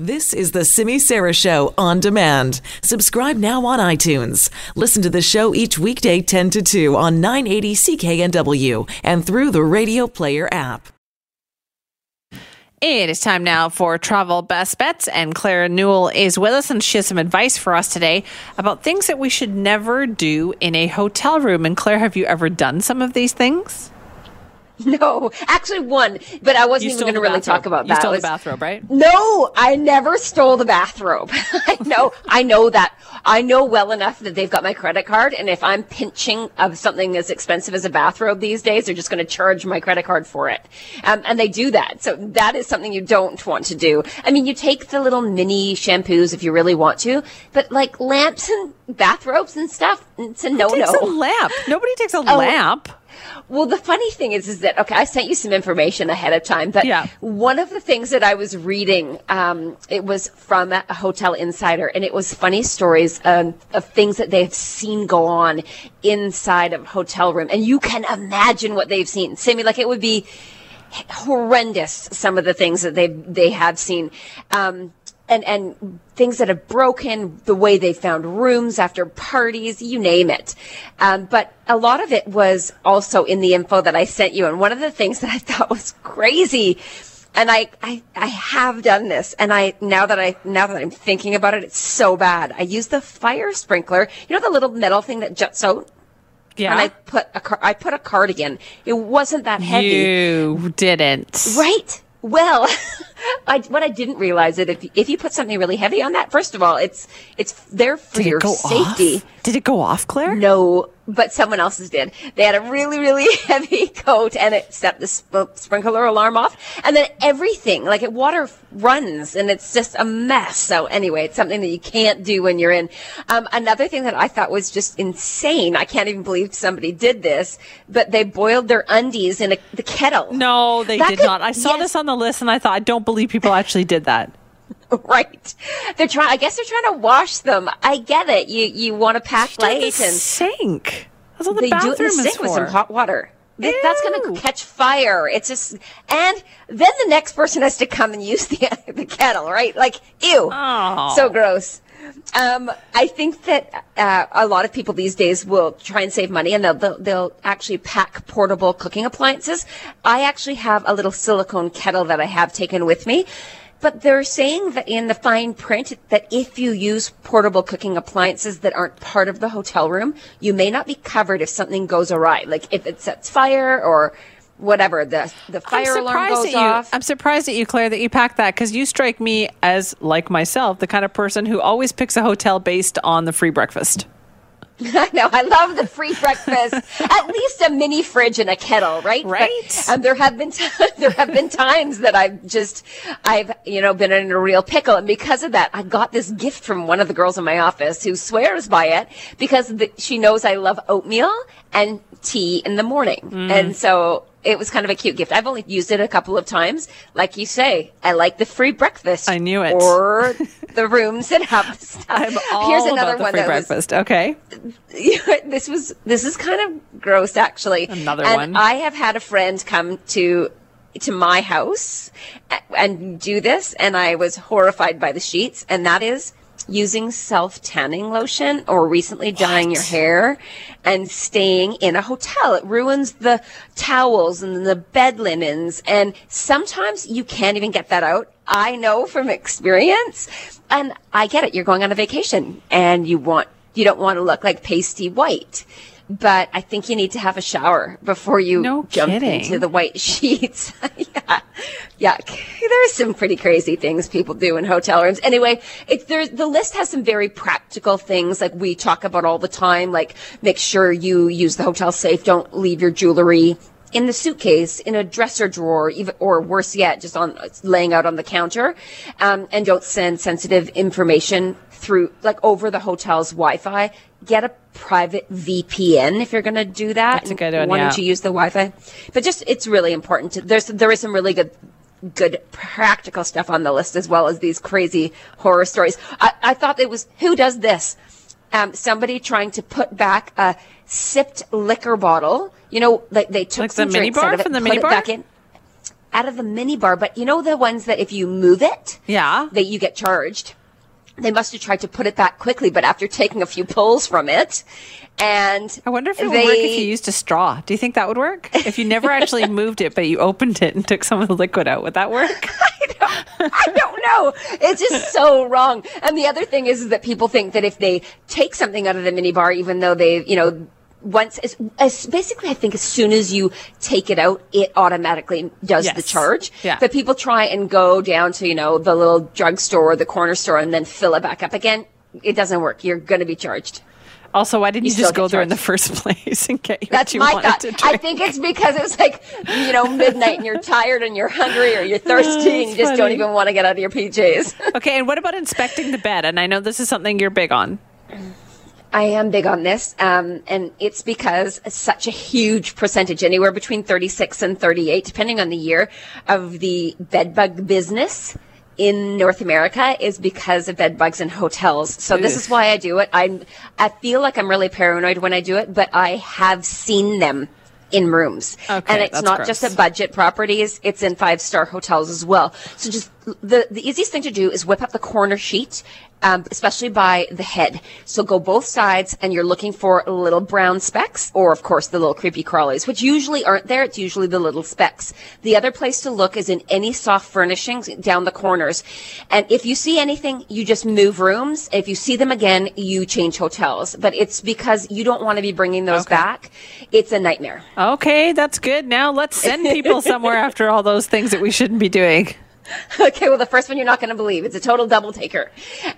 This is the Simi Sara Show on demand. Subscribe now on iTunes. Listen to the show each weekday 10 to 2 on 980 CKNW and through the Radio Player app. It is time now for travel best bets, and Claire Newell is with us, and she has some advice for us today about things that we should never do in a hotel room. And Claire, have you ever done some of these things? No, actually one, but I wasn't even going to really talk about You that. stole It the bathrobe, right? No, I never stole the bathrobe. I know, I know that. I know well enough that they've got my credit card, and if I'm pinching of something as expensive as a bathrobe these days, they're just going to charge my credit card for it. Um, and they do that. So that is something you don't want to do. I mean, you take the little mini shampoos if you really want to, but like lamps and bathrobes and stuff, it's a no no. Takes a lamp. Nobody takes a Oh. lamp. Well, the funny thing is, is that okay? I sent you some information ahead of time, but Yeah. one of the things that I was reading, um, it was from a Hotel Insider, and it was funny stories um, of things that they've seen go on inside of a hotel room, and you can imagine what they've seen. Simi, like it would be horrendous. Some of the things that they they have seen. Um, and, and things that have broken, the way they found rooms after parties, you name it. Um, but a lot of it was also in the info that I sent you. And one of the things that I thought was crazy, and I, I, I have done this, and I now that I now that I'm thinking about it, it's so bad. I use the fire sprinkler. You know the little metal thing that juts out. Yeah. And I put a car- I put a cardigan. It wasn't that heavy. You didn't. Right. Well, I, what I didn't realize is if if you put something really heavy on that, first of all, it's it's there for Did your it go safety. off? Did it go off, Claire? No, but someone else's did. They had a really, really heavy coat and it set the sp- sprinkler alarm off. And then everything, like it water runs and it's just a mess. So anyway, it's something that you can't do when you're in. Um, another thing that I thought was just insane. I can't even believe somebody did this, but they boiled their undies in a, the kettle. No, they That did could- not. I saw yes. this on the list and I thought, I don't believe people actually did that. right. They're trying, I guess they're trying to wash them. I get it. You, you want to pack Do it in light and sink. That's what the they do it in the sink with some hot water. Th- That's going to catch fire. It's just, and then the next person has to come and use the the kettle, right? Like, ew, Oh. so gross. Um, I think that uh, a lot of people these days will try and save money, and they'll, they'll they'll actually pack portable cooking appliances. I actually have a little silicone kettle that I have taken with me. But they're saying that in the fine print that if you use portable cooking appliances that aren't part of the hotel room, you may not be covered if something goes awry. Like if it sets fire or whatever, the the fire alarm goes you. off. I'm surprised at you, Claire, that you packed that because you strike me as, like myself, the kind of person who always picks a hotel based on the free breakfast. I know. I love the free breakfast. At least a mini fridge and a kettle, right? But, Right. um, there have been t- there have been times that I've just I've you know been in a real pickle, and because of that, I got this gift from one of the girls in my office who swears by it because the, she knows I love oatmeal and tea in the morning, Mm. and so. It was kind of a cute gift. I've only used it a couple of times. Like you say, I like the free breakfast. I knew it. Or the rooms that have the stuff. I'm all Here's about another the one free that was breakfast. okay. this was this is kind of gross actually. Another and one. i have had a friend come to to my house and do this and i was horrified by the sheets and that is using self tanning lotion or recently dyeing your hair and staying in a hotel. It ruins the towels and the bed linens and sometimes you can't even get that out. I know from experience and i get it. You're going on a vacation and you want you don't want to look like pasty white. But I think you need to have a shower before you No jump kidding. into the white sheets. yeah. Yeah. There's some pretty crazy things people do in hotel rooms. Anyway, it's there, the list has some very practical things like we talk about all the time, like make sure you use the hotel safe. Don't leave your jewelry in the suitcase, in a dresser drawer, even, or worse yet, just on laying out on the counter. Um, and don't send sensitive information through, like over the hotel's Wi-Fi. Get a private VPN if you're going to do that. That's a good one, yeah. don't you use the Wi-Fi? But just, it's really important. To, there's, there is some really good, good practical stuff on the list as well as these crazy horror stories. I, I thought it was, who does this? Um, somebody trying to put back a sipped liquor bottle. You know, like they took Like the some mini drinks out bar of it, from the put mini it bar? back in. out of the mini bar, but you know the ones that if you move it, Yeah. that you get charged. They must have tried to put it back quickly, but after taking a few pulls from it, and I wonder if it would work if you used a straw. Do you think that would work? If you never actually moved it, but you opened it and took some of the liquid out, would that work? I don't know. It's just so wrong. And the other thing is, is that people think that if they take something out of the minibar, even though they, you know, once, as, as basically, I think as soon as you take it out, it automatically does the charge. Yeah. But people try and go down to, you know, the little drugstore or the corner store and then fill it back up again. It doesn't work. You're going to be charged. Also, why didn't you, You just go there in the first place and get what That's you my thought. to I think it's because it's like, you know, midnight and you're tired and you're hungry or you're thirsty and you just don't even want to get out of your PJs. Okay, and what about inspecting the bed? And I know this is something you're big on. I am big on this, um, and it's because such a huge percentage, anywhere between 36 and 38, depending on the year, of the bedbug business in North America is because of bed bugs in hotels. So this is why I do it. I'm, I feel like I'm really paranoid when I do it, but I have seen them in rooms. Okay, and it's not gross. just at budget properties, it's in five star hotels as well. So just the, the easiest thing to do is whip up the corner sheet, um, especially by the head. So go both sides and you're looking for little brown specks or of course the little creepy crawlies, which usually aren't there. It's usually the little specks. The other place to look is in any soft furnishings down the corners. And if you see anything, you just move rooms. If you see them again, you change hotels. But it's because you don't want to be bringing those Okay. back. It's a nightmare. Okay, that's good. Now let's send people somewhere after all those things that we shouldn't be doing. Okay, well, the first one you're not going to believe. It's a total double taker.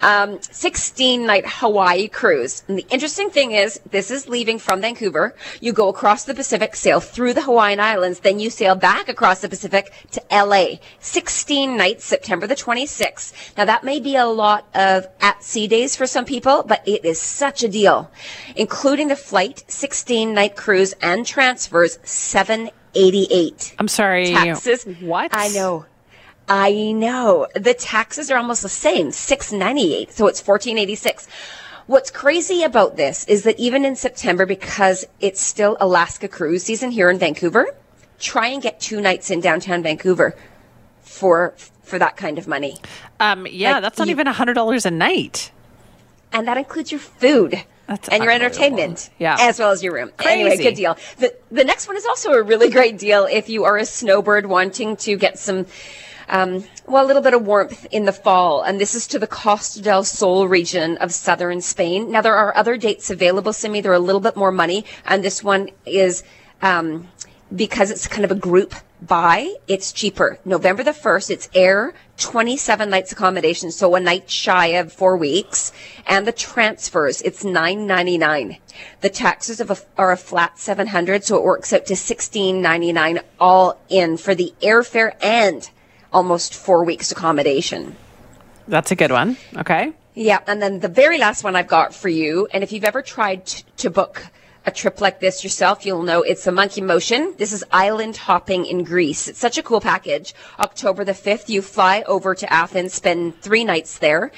Um, 16 night Hawaii cruise. And the interesting thing is, this is leaving from Vancouver. You go across the Pacific, sail through the Hawaiian Islands, then you sail back across the Pacific to LA. 16 nights, September the 26th. Now, that may be a lot of at sea days for some people, but it is such a deal. Including the flight, 16 night cruise and transfers, 788 I'm sorry. taxes. What? I know. I know. The taxes are almost the same, 698. So it's 1486. What's crazy about this is that even in September, because it's still Alaska cruise season here in Vancouver, try and get two nights in downtown Vancouver for for that kind of money. Um, yeah, Like, that's not you- even hundred dollars a night. And that includes your food. That's and your entertainment, Yeah. as well as your room. Anyway, Crazy. good deal. The the next one is also a really great deal if you are a snowbird wanting to get some, um, well, a little bit of warmth in the fall. And this is to the Costa del Sol region of southern Spain. Now there are other dates available, Simi. They're a little bit more money, and this one is. Um, because it's kind of a group buy, it's cheaper. November the 1st, it's air, 27 nights accommodation, so a night shy of four weeks. And the transfers, it's 9.99. The taxes a, are a flat 700, so it works out to 16.99 all in for the airfare and almost four weeks accommodation. That's a good one. Okay. Yeah, and then the very last one I've got for you, and if you've ever tried t- to book a trip like this yourself, you'll know it's a monkey motion. This is island hopping in Greece. It's such a cool package. October the 5th, you fly over to Athens, spend three nights there.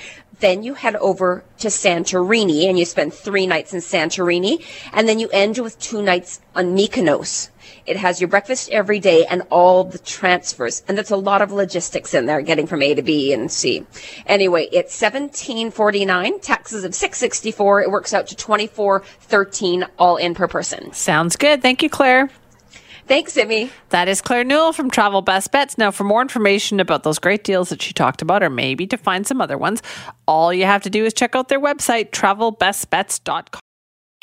Then you head over to Santorini and you spend three nights in Santorini. And then you end with two nights on Mykonos. It has your breakfast every day and all the transfers. And that's a lot of logistics in there, getting from A to B and C. Anyway, it's seventeen forty nine, taxes of six sixty four. It works out to twenty four thirteen all in per person. Sounds good. Thank you, Claire. Thanks, Emmy. That is Claire Newell from Travel Best Bets. Now, for more information about those great deals that she talked about, or maybe to find some other ones, all you have to do is check out their website, travelbestbets.com.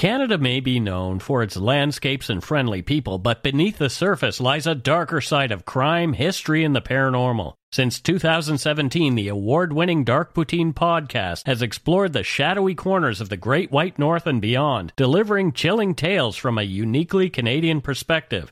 Canada may be known for its landscapes and friendly people, but beneath the surface lies a darker side of crime, history, and the paranormal. Since 2017, the award winning Dark Poutine podcast has explored the shadowy corners of the Great White North and beyond, delivering chilling tales from a uniquely Canadian perspective.